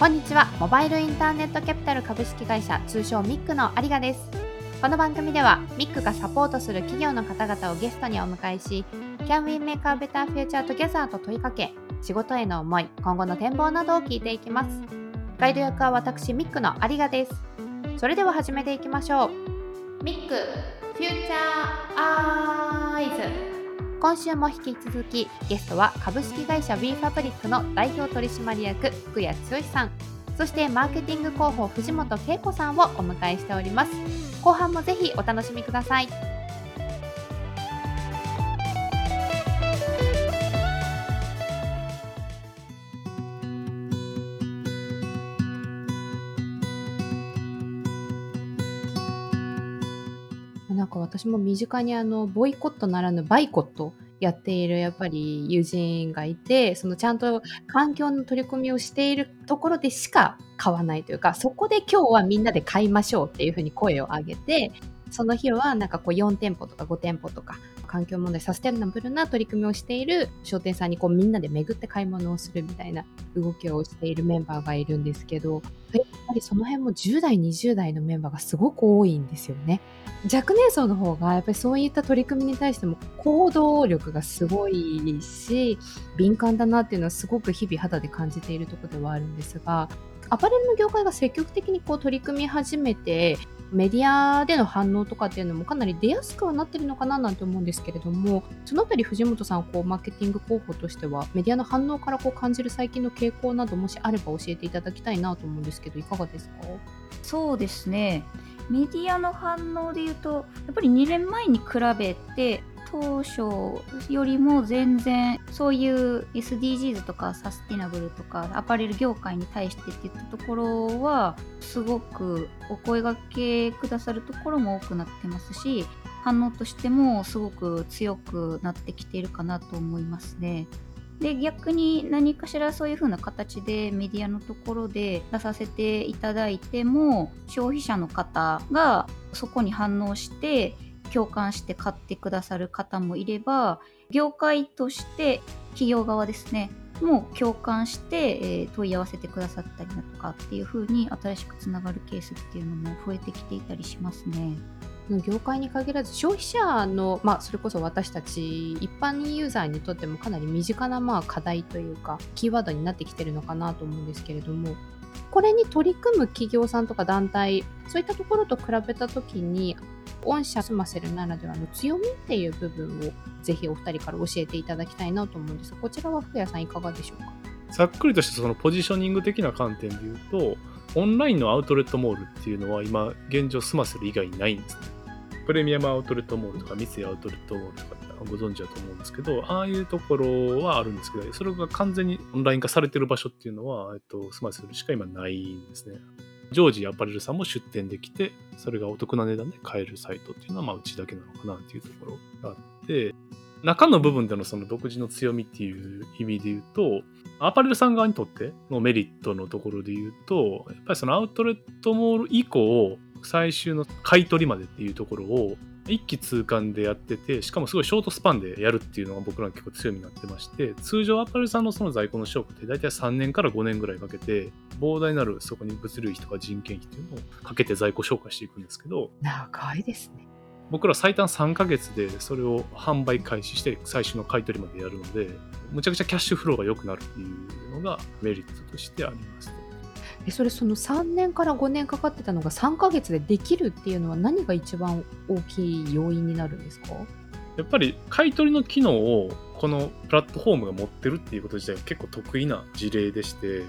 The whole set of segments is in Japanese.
こんにちは。モバイルインターネットキャピタル株式会社通称ミックの有賀です。この番組ではミックがサポートする企業の方々をゲストにお迎えし Can we make a better future together と問いかけ仕事への思い今後の展望などを聞いていきます。ガイド役は私ミックの有賀です。それでは始めていきましょう。ミックフューチャーアイズ。今週も引き続きゲストは株式会社 b ファブリックの代表取締役福谷剛さんそしてマーケティング広報藤本恵子さんをお迎えしております。後半もぜひお楽しみください。なんか私も身近にあのボイコットならぬバイコットやっているやっぱり友人がいてそのちゃんと環境の取り組みをしているところでしか買わないというかそこで今日はみんなで買いましょうっていうふうに声を上げてその日はなんかこう4店舗とか5店舗とか環境問題サステナブルな取り組みをしている商店さんにこうみんなで巡って買い物をするみたいな動きをしているメンバーがいるんですけどやっぱりその辺も10代20代のメンバーがすごく多いんですよね。若年層の方がやっぱりそういった取り組みに対しても行動力がすごいし敏感だなっていうのはすごく日々肌で感じているところではあるんですがアパレルの業界が積極的にこう取り組み始めてメディアでの反応とかっていうのもかなり出やすくはなってるのかななんて思うんですけれどもそのあたり藤本さんこうマーケティング広報としてはメディアの反応からこう感じる最近の傾向などもしあれば教えていただきたいなと思うんですけどいかがですか？そうですね。メディアの反応で言うとやっぱり2年前に比べて当初よりも全然そういう SDGs とかサスティナブルとかアパレル業界に対してっていったところはすごくお声がけくださるところも多くなってますし反応としてもすごく強くなってきているかなと思いますね。で逆に何かしらそういう風な形でメディアのところで出させていただいても消費者の方がそこに反応して共感して買ってくださる方もいれば業界として企業側ですねも共感して、えー、問い合わせてくださったりだとかっていう風に新しくつながるケースっていうのも増えてきていたりしますね。業界に限らず消費者の、まあ、それこそ私たち一般ユーザーにとってもかなり身近なまあ課題というかキーワードになってきてるのかなと思うんですけれどもこれに取り組む企業さんとか団体そういったところと比べた時に御社スマセルならではの強みっていう部分をぜひお二人から教えていただきたいなと思うんですがこちらは福谷さんいかがでしょうか？ざっくりとしたそのポジショニング的な観点で言うとオンラインのアウトレットモールっていうのは今現状スマセル以外にないんですね。プレミアムアウトレットモールとか三井アウトレットモールとかご存知だと思うんですけどああいうところはあるんですけどそれが完全にオンライン化されてる場所っていうのは、えっと、スマセルしか今ないんですね。常時アパレルさんも出店できて、それがお得な値段で買えるサイトっていうのは、まあ、うちだけなのかなっていうところがあって、中の部分でのその独自の強みっていう意味で言うと、アパレルさん側にとってのメリットのところで言うと、やっぱりそのアウトレットモール以降、最終の買い取りまでっていうところを一気通貫でやってて、しかもすごいショートスパンでやるっていうのが僕らの結構強みになってまして、通常アパレルさんのその在庫の証拠って大体3年から5年ぐらいかけて、膨大なるそこに物流費とか人件費っていうのをかけて在庫紹介していくんですけど、長いですね。僕ら最短3ヶ月でそれを販売開始して最終の買い取りまでやるので、むちゃくちゃキャッシュフローが良くなるっていうのがメリットとしてあります。えそれその3年から5年かかってたのが3ヶ月でできるっていうのは何が一番大きい要因になるんですか？やっぱり買い取りの機能をこのプラットフォームが持ってるっていうこと自体が結構得意な事例でして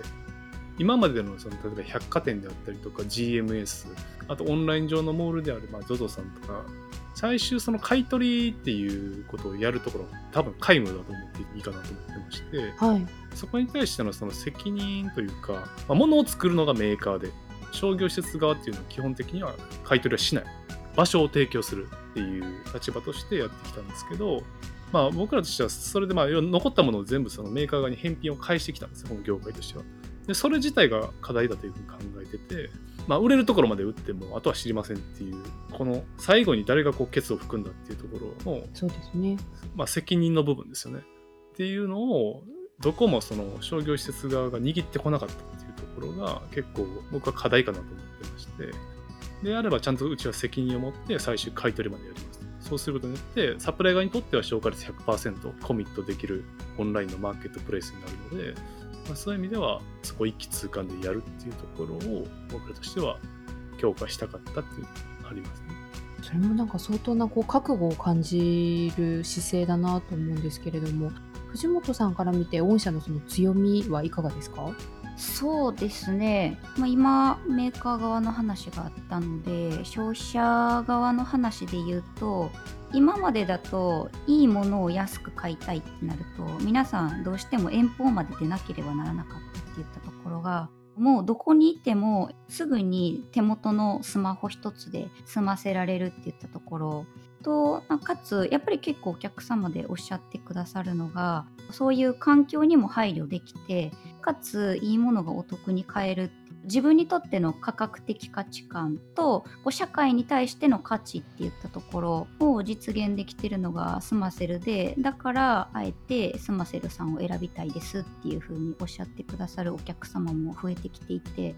今までのその例えば百貨店であったりとか GMS あとオンライン上のモールである ZOZO さんとか最終その買い取りっていうことをやるところ多分皆無だと思っていいかなと思ってまして、はい、そこに対してのその責任というか、まあ、物を作るのがメーカーで商業施設側っていうのは基本的には買い取りはしない場所を提供するっていう立場としてやってきたんですけど、まあ、僕らとしてはそれでまあ残ったものを全部そのメーカー側に返品を返してきたんですよこの業界としては。でそれ自体が課題だというふうに考えてて、まあ、売れるところまで売ってもあとは知りませんっていうこの最後に誰がこうケツを含んだっていうところのそうですね、まあ、責任の部分ですよね。っていうのをどこもその商業施設側が握ってこなかったっていうところが結構僕は課題かなと思ってまして。であればちゃんとうちは責任を持って最終買い取りまでやりますそうすることによってサプライ側にとっては消化率100%コミットできるオンラインのマーケットプレイスになるので、まあ、そういう意味ではそこ一気通貫でやるっていうところを僕らとしては強化したかったっていうのがありますね。それもなんか相当なこう覚悟を感じる姿勢だなと思うんですけれども藤本さんから見て御社のその強みはいかがですか？そうですね、まあ、今メーカー側の話があったので消費者側の話で言うと今までだといいものを安く買いたいってなると皆さんどうしても遠方まで出なければならなかったっていったところがもうどこにいてもすぐに手元のスマホ一つで済ませられるっていったところ。とかつやっぱり結構お客様でおっしゃってくださるのがそういう環境にも配慮できてかついいものがお得に買える自分にとっての価格的価値観と社会に対しての価値っていったところを実現できてるのがスマセルでだからあえてスマセルさんを選びたいですっていうふうにおっしゃってくださるお客様も増えてきていてや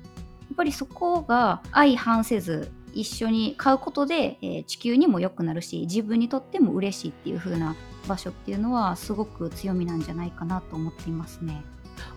っぱりそこが相反せず一緒に買うことで、地球にも良くなるし自分にとっても嬉しいっていう風な場所っていうのはすごく強みなんじゃないかなと思っていますね。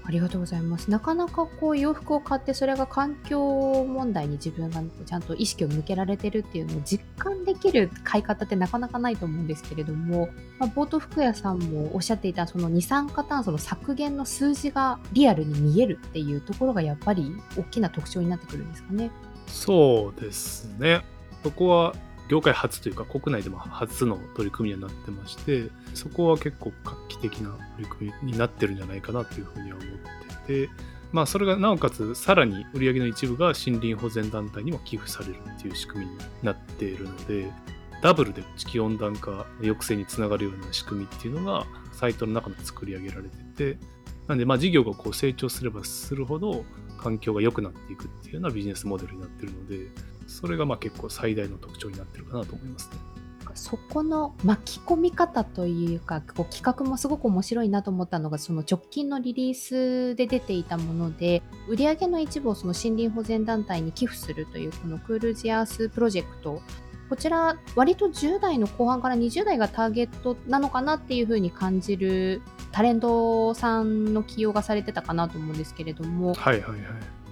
ありがとうございます。なかなかこう洋服を買ってそれが環境問題に自分がちゃんと意識を向けられてるっていうのを実感できる買い方ってなかなかないと思うんですけれども、まあ、ボート服屋さんもおっしゃっていたその二酸化炭素の削減の数字がリアルに見えるっていうところがやっぱり大きな特徴になってくるんですかね。そうですね。そこは業界初というか国内でも初の取り組みになってましてそこは結構画期的な取り組みになってるんじゃないかなというふうには思っててまあそれがなおかつさらに売り上げの一部が森林保全団体にも寄付されるっていう仕組みになっているのでダブルで地球温暖化抑制につながるような仕組みっていうのがサイトの中で作り上げられててなんでまあ事業がこう成長すればするほど環境が良くなっていくっていうようなビジネスモデルになってるのでそれがまあ結構最大の特徴になってるかなと思いますね。そこの巻き込み方とい。うかこう企画もすごく面白い。なと思ったのがその直近のリリースで出てい。たもので売上の一部をその森林保全団体に寄付するとい。うこのクールジアースプロジェクトこちら割と10代の後半から20代がターゲットなのかなってい。うふうに感じるタレントさんの起用がされてたかなと思うんですけれども、はい。はい。はい、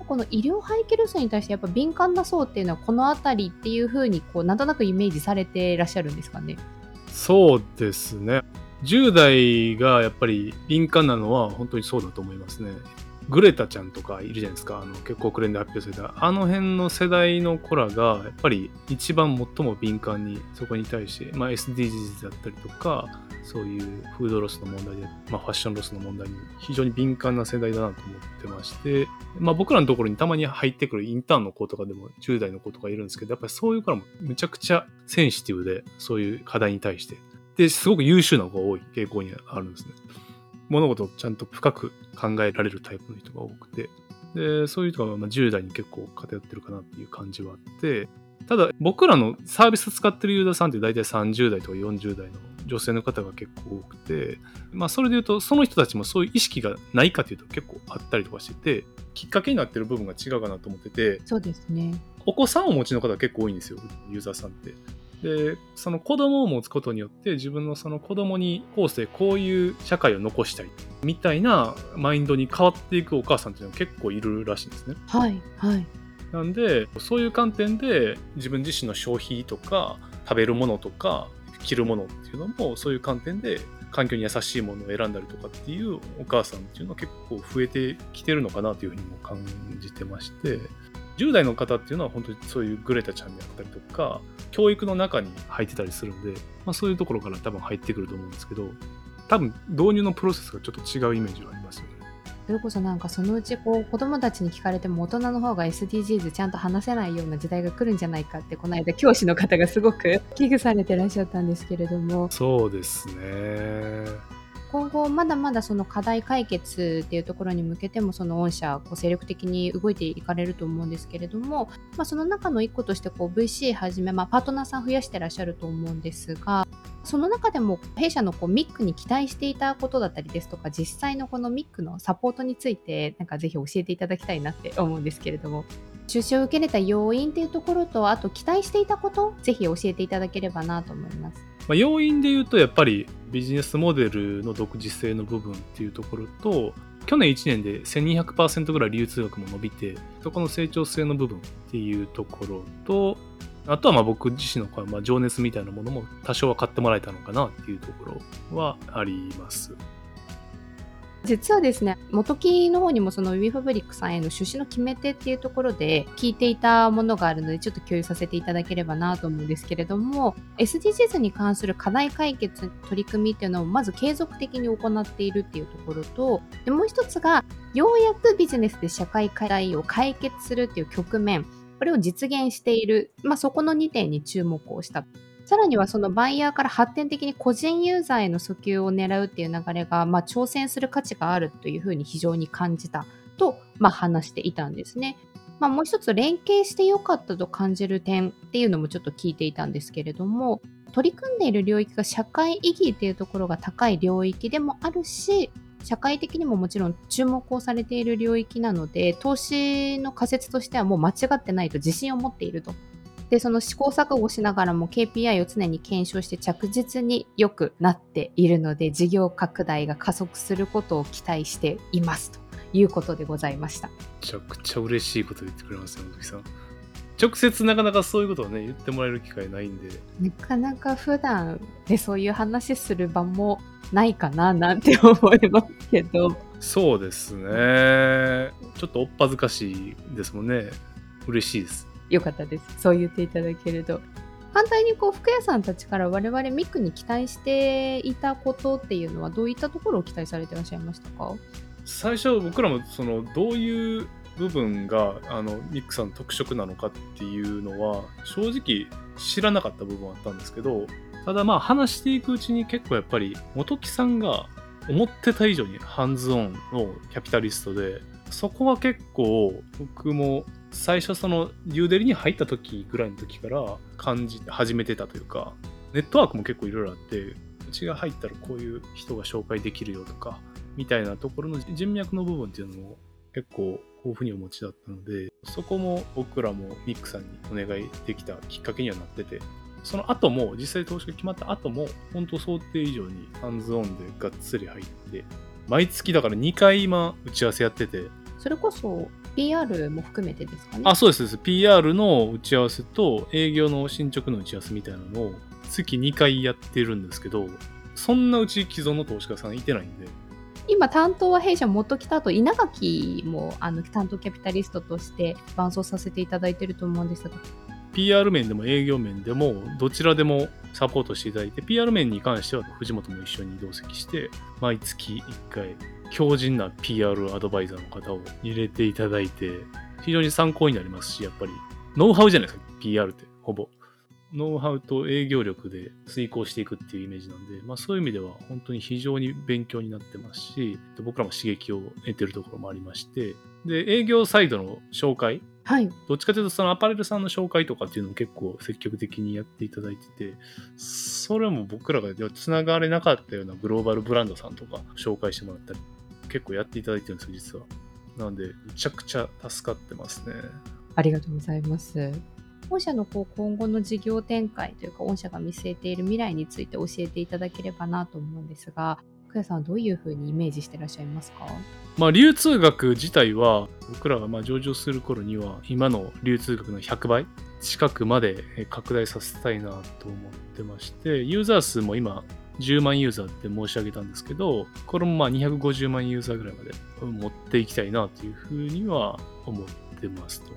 この医療廃棄ロスに対してやっぱ敏感な層っていうのはこの辺りっていうふうにこうなんとなくイメージされていらっしゃるんですかね？そうですね。10代がやっぱり敏感なのは本当にそうだと思いますね。グレタちゃんとかいるじゃないですか。あの結構国連で発表された。あの辺の世代の子らがやっぱり一番最も敏感にそこに対して、まあ、SDGs だったりとかそういうフードロスの問題で、まあ、ファッションロスの問題に非常に敏感な世代だなと思ってまして、まあ、僕らのところにたまに入ってくるインターンの子とかでも10代の子とかいるんですけどやっぱりそういう子らもむちゃくちゃセンシティブでそういう課題に対して。ですごく優秀な子が多い傾向にあるんですね。物事をちゃんと深く考えられるタイプの人が多くて。でそういう人がまあ10代に結構偏ってるかなっていう感じはあって。ただ僕らのサービス使ってるユーザーさんって大体30代とか40代の女性の方が結構多くて、まあ、それで言うとその人たちもそういう意識がないかというと結構あったりとかしててきっかけになってる部分が違うかなと思ってて。そうですね。お子さんをお持ちの方結構多いんですよユーザーさんって。でその子供を持つことによって自分のその子供に後世こういう社会を残したいみたいなマインドに変わっていくお母さんっていうのは結構いるらしいんですね。はいはいなんでそういう観点で自分自身の消費とか食べるものとか着るものっていうのもそういう観点で環境に優しいものを選んだりとかっていうお母さんっていうのは結構増えてきてるのかなというふうにも感じてまして10代の方っていうのは本当にそういうグレタちゃんであったりとか教育の中に入ってたりするんで、まあ、そういうところから多分入ってくると思うんですけど多分導入のプロセスがちょっと違うイメージはありますよね。それこそなんかそのうちこう子供たちに聞かれても大人の方が SDGs ちゃんと話せないような時代が来るんじゃないかってこの間教師の方がすごく危惧されてらっしゃったんですけれどもそうですね今後まだまだその課題解決っていうところに向けてもその御社こう精力的に動いていかれると思うんですけれども、まあ、その中の一個としてこう VC はじめ、まあ、パートナーさん増やしてらっしゃると思うんですがその中でも弊社のこうミックに期待していたことだったりですとか実際のこのミックのサポートについてなんかぜひ教えていただきたいなって思うんですけれども出資を受け入れた要因っていうところとあと期待していたことぜひ教えていただければなと思います。まあ、要因で言うとやっぱりビジネスモデルの独自性の部分っていうところと去年1年で1200%ぐらい流通額も伸びてそこの成長性の部分っていうところとあとはまあ僕自身のまあ情熱みたいなものも多少は買ってもらえたのかなっていうところはあります。実はですね、元木の方にもそのウィファブリックさんへの出資の決め手っていうところで聞いていたものがあるので、ちょっと共有させていただければなと思うんですけれども、SDGs に関する課題解決取り組みっていうのをまず継続的に行っているっていうところと、でもう一つが、ようやくビジネスで社会課題を解決するっていう局面、これを実現している、まあ、そこの2点に注目をした。さらにはそのバイヤーから発展的に個人ユーザーへの訴求を狙うっていう流れが、まあ、挑戦する価値があるというふうに非常に感じたと、まあ、話していたんですね。まあ、もう一つ連携してよかったと感じる点っていうのもちょっと聞いていたんですけれども取り組んでいる領域が社会意義っていうところが高い領域でもあるし社会的にももちろん注目をされている領域なので投資の仮説としてはもう間違ってないと自信を持っているとで、その試行錯誤しながらも KPI を常に検証して着実に良くなっているので、事業拡大が加速することを期待していますということでございました。めちゃくちゃ嬉しいこと言ってくれますよ、木さん。直接なかなかそういうことをね、言ってもらえる機会ないんで。なかなか普段でそういう話する場もないかななんて思いますけど。そうですね。ちょっとおっぱずかしいですもんね。嬉しいです。よかったです。そう言っていただけると。反対にこう服屋さんたちから我々ミックに期待していたことっていうのはどういったところを期待されてらっしゃいましたか？最初僕らもそのどういう部分があのミックさんの特色なのかっていうのは正直知らなかった部分はあったんですけどただまあ話していくうちに結構やっぱり元木さんが思ってた以上にハンズオンのキャピタリストでそこは結構僕も最初そのユーデリに入った時ぐらいの時から感じ始めてたというかネットワークも結構いろいろあってうちが入ったらこういう人が紹介できるよとかみたいなところの人脈の部分っていうのも結構豊富にお持ちだったのでそこも僕らもミックさんにお願いできたきっかけにはなっててその後も実際投資が決まった後も本当想定以上にハンズオンでがっつり入って毎月だから2回今打ち合わせやっててそれこそ PR も含めてですかね。あそうです PR の打ち合わせと営業の進捗の打ち合わせみたいなのを月2回やってるんですけどそんなうち既存の投資家さんいてないんで。今担当は弊社元来た後稲垣もあの担当キャピタリストとして伴走させていただいてると思うんですが。PR 面でも営業面でもどちらでもサポートしていただいて PR 面に関しては藤本も一緒に同席して毎月1回強靭な PR アドバイザーの方を入れていただいて、非常に参考になりますし、やっぱり、ノウハウじゃないですか、PR って、ほぼ。ノウハウと営業力で遂行していくっていうイメージなんで、まあそういう意味では本当に非常に勉強になってますし、僕らも刺激を得てるところもありまして、で、営業サイドの紹介、はい、どっちかというとそのアパレルさんの紹介とかっていうのも結構積極的にやっていただいててそれも僕らがつながれなかったようなグローバルブランドさんとか紹介してもらったり結構やっていただいてるんですよ、実は。なので、めちゃくちゃ助かってますね。ありがとうございます。御社のこう今後の事業展開というか、御社が見据えている未来について教えていただければなと思うんですが、久谷さんはどういうふうにイメージしてらっしゃいますか？まあ、流通額自体は、僕らがまあ上場する頃には、今の流通額の100倍近くまで拡大させたいなと思ってまして、ユーザー数も今、10万ユーザーって申し上げたんですけど、これもまあ250万ユーザーぐらいまで持っていきたいなというふうには思ってますと。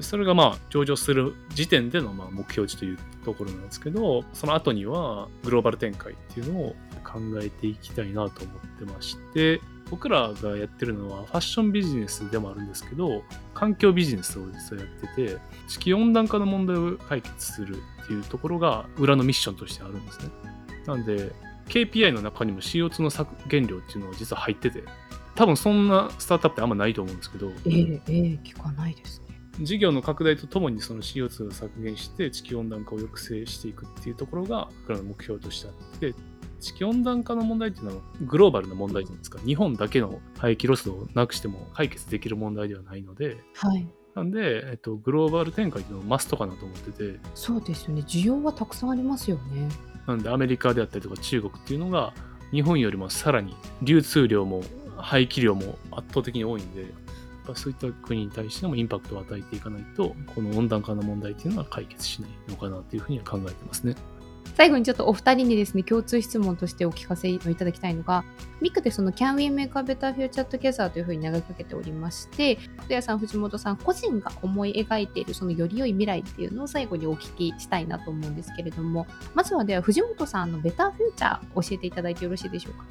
それがまあ上場する時点でのまあ目標値というところなんですけど、その後にはグローバル展開っていうのを考えていきたいなと思ってまして、僕らがやってるのはファッションビジネスでもあるんですけど、環境ビジネスを実はやってて、地球温暖化の問題を解決するっていうところが裏のミッションとしてあるんですね。なんで、KPI の中にも CO2 の削減量っていうのが実は入ってて、多分そんなスタートアップってあんまないと思うんですけど。ええええ聞かないですね。事業の拡大とともにその CO2 を削減して地球温暖化を抑制していくっていうところが僕らの目標としてあって地球温暖化の問題っていうのはグローバルな問題じゃないですか日本だけの排気ロスをなくしても解決できる問題ではないのではい。なんで、えっと、グローバル展開っていうのはマストかなと思っててそうですよね。需要はたくさんありますよね。なんでアメリカであったりとか中国っていうのが日本よりもさらに流通量も廃棄量も圧倒的に多いんでそういった国に対してもインパクトを与えていかないとこの温暖化の問題っていうのは解決しないのかなというふうには考えてますね。最後にちょっとお二人にですね共通質問としてお聞かせいただきたいのがミクでその Can we make a better future together というふうに投げかけておりまして福谷さん藤本さん個人が思い描いているそのより良い未来っていうのを最後にお聞きしたいなと思うんですけれどもまずはでは藤本さんのベターフューチャー教えていただいてよろしいでしょうか？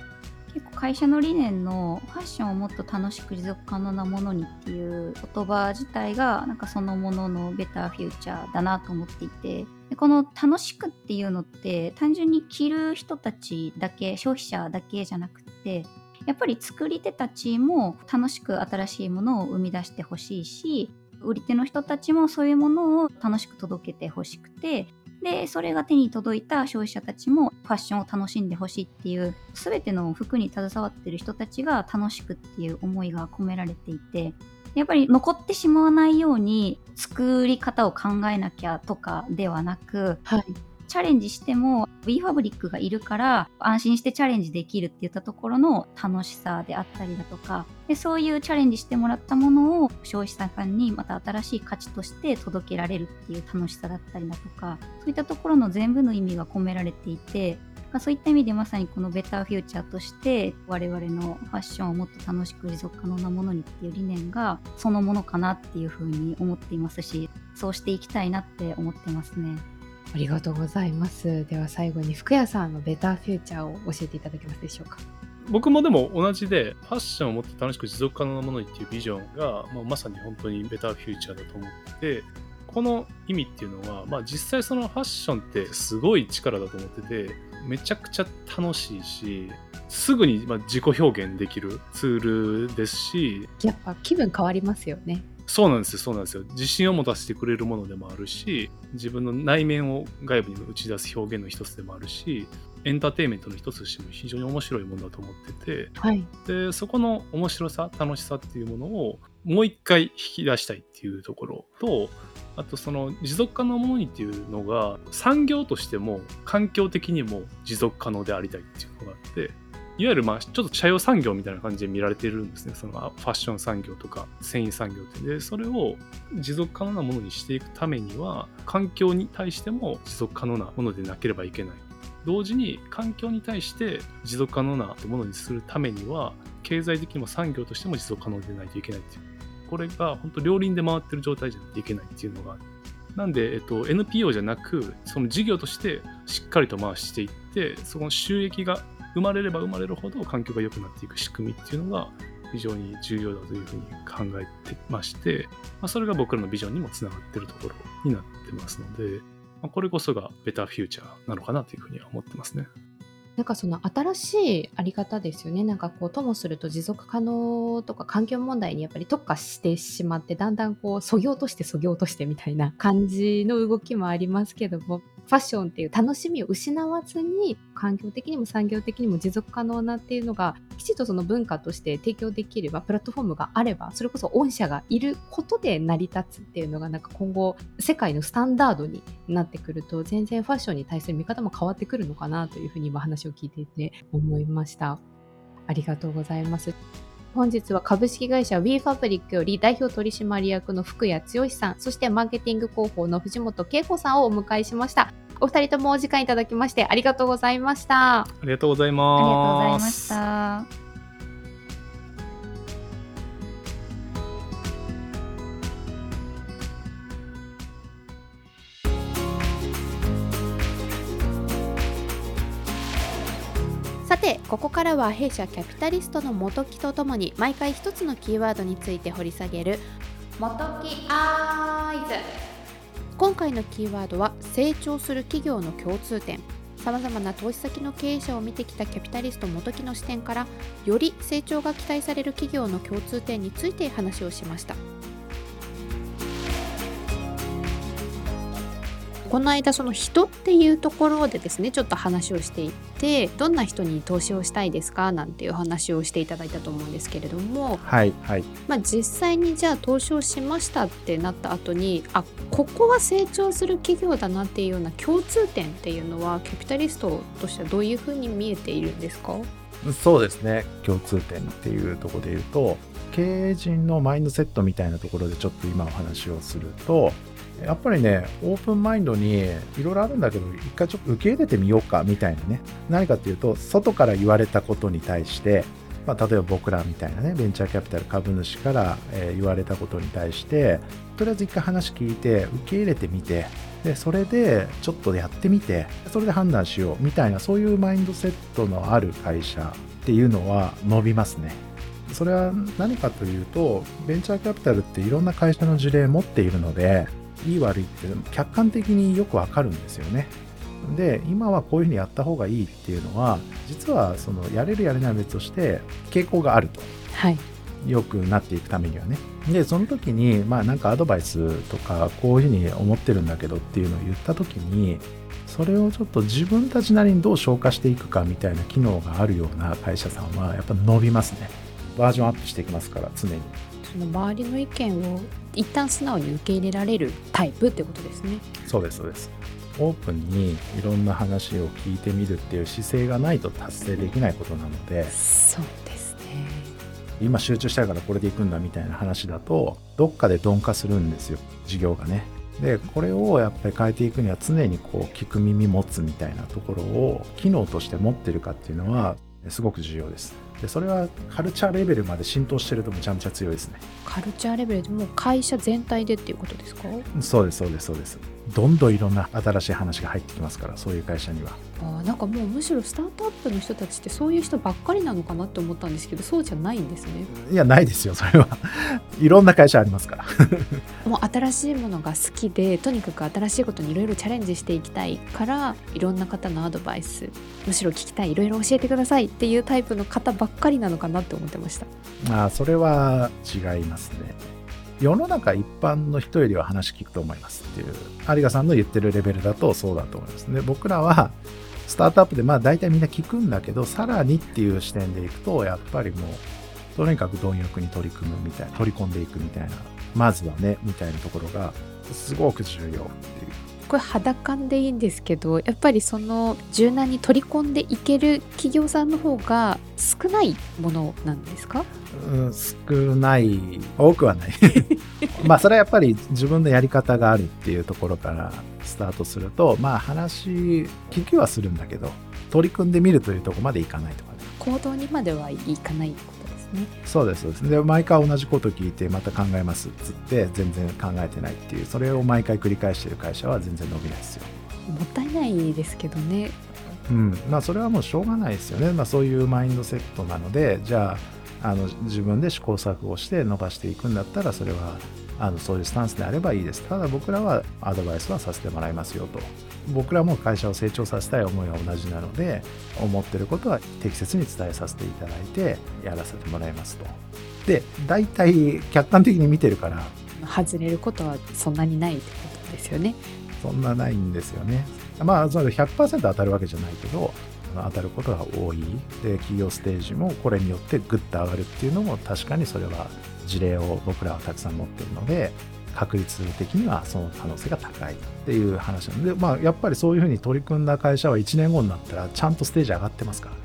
結構会社の理念のファッションをもっと楽しく持続可能なものにっていう言葉自体がなんかそのもののベターフューチャーだなと思っていて。でこの楽しくっていうのって単純に着る人たちだけ消費者だけじゃなくてやっぱり作り手たちも楽しく新しいものを生み出してほしいし売り手の人たちもそういうものを楽しく届けてほしくてでそれが手に届いた消費者たちもファッションを楽しんでほしいっていう全ての服に携わってる人たちが楽しくっていう思いが込められていてやっぱり残ってしまわないように作り方を考えなきゃとかではなくはい。チャレンジしても w e ファブリックがいるから安心してチャレンジできるって言ったところの楽しさであったりだとかでそういうチャレンジしてもらったものを消費者さんにまた新しい価値として届けられるっていう楽しさだったりだとかそういったところの全部の意味が込められていてまあそういった意味でまさにこのベターフューチャーとして我々のファッションをもっと楽しく持続可能なものにっていう理念がそのものかなっていうふうに思っていますしそうしていきたいなって思ってますね。ありがとうございますでは最後に福谷さんのベターフューチャーを教えていただけますでしょうか僕もでも同じでファッションをもっと楽しく持続可能なものにっていうビジョンが、まあ、まさに本当にベターフューチャーだと思っててこの意味っていうのは、まあ、実際そのファッションってすごい力だと思っててめちゃくちゃ楽しいしすぐにまあ自己表現できるツールですしやっぱ気分変わりますよね。そうなんですよそうなんですよ。自信を持たせてくれるものでもあるし自分の内面を外部に打ち出す表現の一つでもあるしエンターテインメントの一つとしても非常に面白いものだと思っててはい。でそこの面白さ楽しさっていうものをもう一回引き出したいっていうところとあとその持続可能なものにっていうのが産業としても環境的にも持続可能でありたいっていうのがあっていわゆるまあちょっと社用産業みたいな感じで見られてるんですね。そのファッション産業とか繊維産業って。でそれを持続可能なものにしていくためには環境に対しても持続可能なものでなければいけない同時に環境に対して持続可能なものにするためには経済的にも産業としても持続可能でないといけないっていう。これが本当両輪で回ってる状態じゃないといけないっていうのがなんで、えっと、NPO じゃなくその事業としてしっかりと回していってその収益が生まれれば生まれるほど環境が良くなっていく仕組みっていうのが非常に重要だというふうに考えてまして、まあ、それが僕らのビジョンにもつながってるところになってますので、まあ、これこそがベターフューチャーなのかなというふうには思ってますね。なんかその新しいあり方ですよね。なんかこうともすると持続可能とか環境問題にやっぱり特化してしまってだんだんこうそぎ落としてそぎ落としてみたいな感じの動きもありますけどもファッションっていう楽しみを失わずに環境的にも産業的にも持続可能なっていうのがきちっとその文化として提供できればプラットフォームがあればそれこそ御社がいることで成り立つっていうのがなんか今後世界のスタンダードになってくると全然ファッションに対する見方も変わってくるのかなというふうに今話を聞いていて思いました。ありがとうございます。本日は株式会社 WeFabric より代表取締役の福谷剛さん、そしてマーケティング広報の藤本恵子さんをお迎えしました。お二人ともお時間いただきましてありがとうございました。ありがとうございありがとうます。ございました。さてここからは弊社キャピタリストの元木とともに毎回一つのキーワードについて掘り下げる元木アイズ今回のキーワードは成長する企業の共通点。さまざまな投資先の経営者を見てきたキャピタリスト元木の視点からより成長が期待される企業の共通点について話をしました。この間その人っていうところでですねちょっと話をしていってどんな人に投資をしたいですかなんていう話をしていただいたと思うんですけれども、はいはい。まあ、実際にじゃあ投資をしましたってなった後にあここは成長する企業だなっていうような共通点っていうのはキャピタリストとしてはどういうふうに見えているんですか？そうですね。共通点っていうところで言うと経営陣のマインドセットみたいなところでちょっと今お話をするとやっぱりねオープンマインドにいろいろあるんだけど一回ちょっと受け入れてみようかみたいなね。何かっていうと外から言われたことに対してまあ、例えば僕らみたいなねベンチャーキャピタル株主から、えー、言われたことに対してとりあえず一回話聞いて受け入れてみてでそれでちょっとやってみてそれで判断しようみたいなそういうマインドセットのある会社っていうのは伸びますね。それは何かというとベンチャーキャピタルっていろんな会社の事例持っているのでいい悪いって客観的によくわかるんですよねで今はこういうふうにやった方がいいっていうのは実はそのやれるやれない別として傾向があると。はい良くなっていくためにはね。で、その時に、まあなんかアドバイスとか、こういうふうに思ってるんだけどっていうのを言った時に、それをちょっと自分たちなりにどう消化していくかみたいな機能があるような会社さんはやっぱ伸びますね。バージョンアップしていきますから、常に。その周りの意見を一旦素直に受け入れられるタイプってことですね。そうです、そうです。オープンにいろんな話を聞いてみるっていう姿勢がないと達成できないことなのでそうですね今集中したいからこれでいくんだみたいな話だとどっかで鈍化するんですよ事業がねでこれをやっぱり変えていくには常にこう聞く耳持つみたいなところを機能として持ってるかっていうのはすごく重要ですでそれはカルチャーレベルまで浸透してるとめちゃめちゃ強いですね。カルチャーレベルでも会社全体でっていうことですか？そうですそうですそうです。どんどんいろんな新しい話が入ってきますからそういう会社には。あなんかもうむしろスタートアップの人たちってそういう人ばっかりなのかなって思ったんですけどそうじゃないんですね。いやないですよそれは。いろんな会社ありますから。もう新しいものが好きでとにかく新しいことにいろいろチャレンジしていきたいからいろんな方のアドバイスむしろ聞きたいいろいろ教えてくださいっていうタイプの方ばっかりなのかなって思ってました。あそれは違いますね。世の中一般の人よりは話聞くと思いますっていう有賀さんの言ってるレベルだとそうだと思いますで僕らはスタートアップでまあ大体みんな聞くんだけどさらにっていう視点でいくとやっぱりもうとにかく貪欲に取り組むみたいな取り込んでいくみたいなまずはねみたいなところがすごく重要っていう。これ肌感でいいんですけどやっぱりその柔軟に取り込んでいける企業さんの方が少ないものなんですか、うん、少ない。多くはない。まあそれはやっぱり自分のやり方があるっていうところからスタートするとまあ話聞きはするんだけど取り組んでみるというとこまでいかないとかね。行動にまではいかないね。そうですそうです。で毎回同じこと聞いてまた考えますっつって全然考えてないっていうそれを毎回繰り返してる会社は全然伸びないですよ。もったいないですけどね。うん。まあそれはもうしょうがないですよね、まあ、そういうマインドセットなのでじゃああの自分で試行錯誤して伸ばしていくんだったらそれはあのそういうスタンスであればいいです。ただ僕らはアドバイスはさせてもらいますよと。僕らも会社を成長させたい思いは同じなので思ってることは適切に伝えさせていただいてやらせてもらいますと。で大体客観的に見てるから。外れることはそんなにないってことですよね。そんなないんですよね。まあそれ100%当たるわけじゃないけど当たることが多い。で企業ステージもこれによってグッと上がるっていうのも確かにそれは事例を僕らはたくさん持っているので確率的にはその可能性が高いっていう話なので、まあ、やっぱりそういうふうに取り組んだ会社は1年後になったらちゃんとステージ上がってますからね。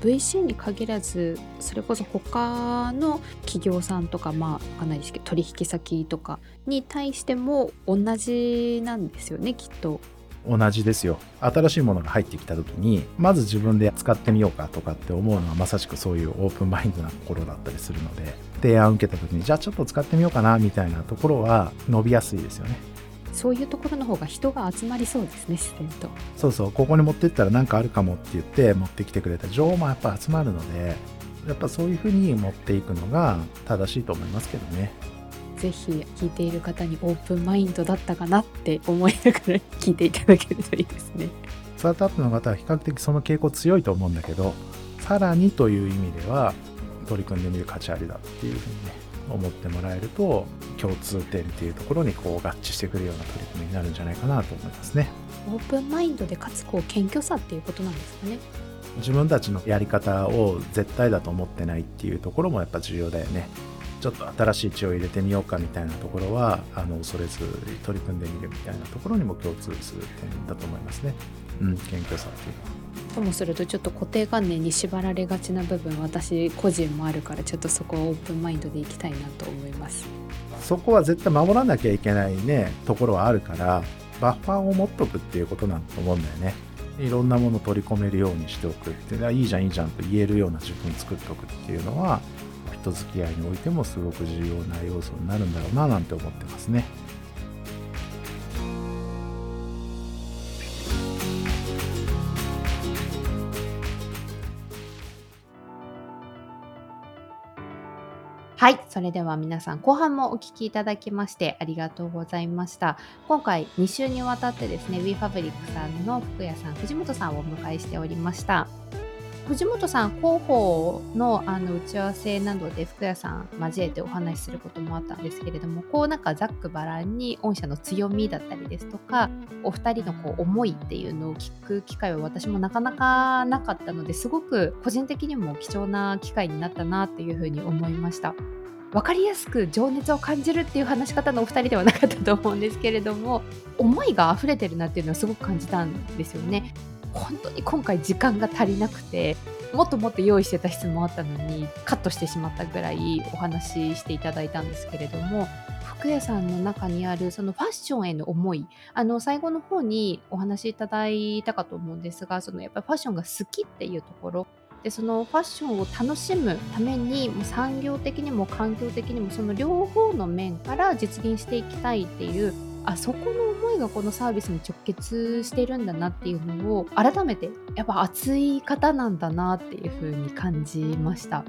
VC に限らずそれこそ他の企業さんとかまあわかんないですけど取引先とかに対しても同じなんですよねきっと同じですよ。新しいものが入ってきた時にまず自分で使ってみようかとかって思うのはまさしくそういうオープンマインドなところだったりするので提案を受けた時にじゃあちょっと使ってみようかなみたいなところは伸びやすいですよね。そういうところの方が人が集まりそうですね自然と。そうそう。ここに持ってったら何かあるかもって言って持ってきてくれた情報もやっぱ集まるのでやっぱそういうふうに持っていくのが正しいと思いますけどねぜひ聞いている方にオープンマインドだったかなって思いながら聞いていただけるといいですね。スタートアップの方は比較的その傾向強いと思うんだけどさらにという意味では取り組んでみる価値ありだっていうふうにね思ってもらえると共通点っていうところにこう合致してくるような取り組みになるんじゃないかなと思いますね。オープンマインドでかつこう謙虚さっていうことなんですかね。自分たちのやり方を絶対だと思ってないっていうところもやっぱ重要だよね。ちょっと新しい血を入れてみようかみたいなところはあの恐れず取り組んでみるみたいなところにも共通する点だと思いますね。うん、謙虚さっていうのは。ともするとちょっと固定観念に縛られがちな部分私個人もあるからちょっとそこはオープンマインドでいきたいなと思いますそこは絶対守らなきゃいけないねところはあるからバッファーを持っとくっていうことなんだと思うんだよねいろんなものを取り込めるようにしておくっていいじゃんいいじゃんと言えるような自分作っておくっていうのは人付き合いにおいてもすごく重要な要素になるんだろうななんて思ってますね。はい。それでは皆さん、後半もお聞きいただきましてありがとうございました。今回2週にわたってですね、WeFabric さんの福谷さん、藤本さんをお迎えしておりました。藤本さん広報のあの打ち合わせなどで福谷さん交えてお話しすることもあったんですけれどもこうなんかざっくばらんに御社の強みだったりですとかお二人のこう思いっていうのを聞く機会は私もなかなかなかったのですごく個人的にも貴重な機会になったなっていうふうに思いました。分かりやすく情熱を感じるっていう話し方のお二人ではなかったと思うんですけれども 思いが溢れてるなっていうのはすごく感じたんですよね。本当に今回時間が足りなくてもっともっと用意してた質問あったのにカットしてしまったぐらいお話ししていただいたんですけれども福屋さんの中にあるそのファッションへの思いあの最後の方にお話しいただいたかと思うんですがそのやっぱりファッションが好きっていうところでそのファッションを楽しむためにもう産業的にも環境的にもその両方の面から実現していきたいっていうあそこの思いがこのサービスに直結してるんだなっていうのを改めてやっぱ熱い方なんだなっていうふうに感じました。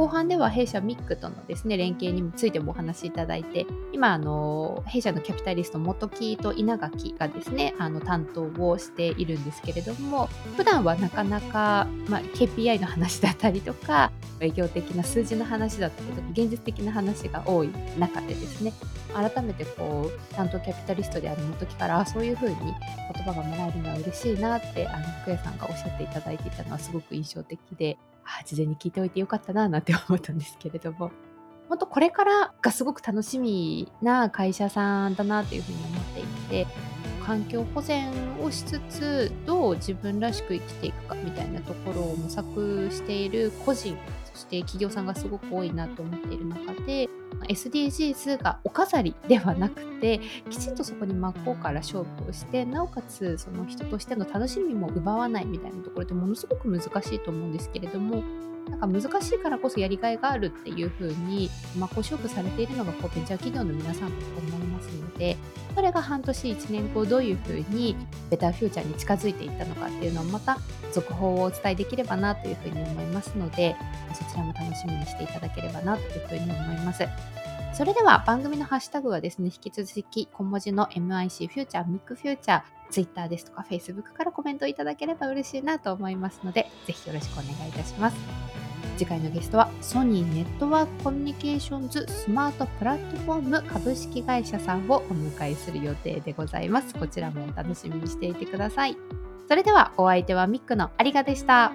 後半では弊社ミックとのですね連携についてもお話しいただいて今あの弊社のキャピタリスト元木と稲垣がですねあの担当をしているんですけれども普段はなかなか、まあ、KPI の話だったりとか営業的な数字の話だったりとか現実的な話が多い中でですね改めてこう担当キャピタリストである元木からそういうふうに言葉がもらえるのは嬉しいなってあの福谷さんがおっしゃっていただいていたのはすごく印象的であ事前に聞いておいてよかったななんて思ったんですけれども。本当これからがすごく楽しみな会社さんだなというふうに思っていて環境保全をしつつどう自分らしく生きていくかみたいなところを模索している個人して企業さんがすごく多いなと思っている中で SDGs がお飾りではなくてきちんとそこに真っ向から勝負をしてなおかつその人としての楽しみも奪わないみたいなところってものすごく難しいと思うんですけれどもなんか難しいからこそやりがいがあるっていう風に真っ向勝負されているのがこうベンチャー企業の皆さんだと思いますのでそれが半年1年後どういう風にベターフューチャーに近づいていったのかっていうのをまた続報をお伝えできればなという風に思いますのでそちらも楽しみにしていただければなという風に思います。それでは番組のハッシュタグはですね、引き続き小文字の MIC フューチャー、ミックフューチャー、Twitter ですとか Facebook からコメントいただければ嬉しいなと思いますので、ぜひよろしくお願いいたします。次回のゲストはソニーネットワークコミュニケーションズスマートプラットフォーム株式会社さんをお迎えする予定でございます。こちらもお楽しみにしていてください。それではお相手はミックのありがでした。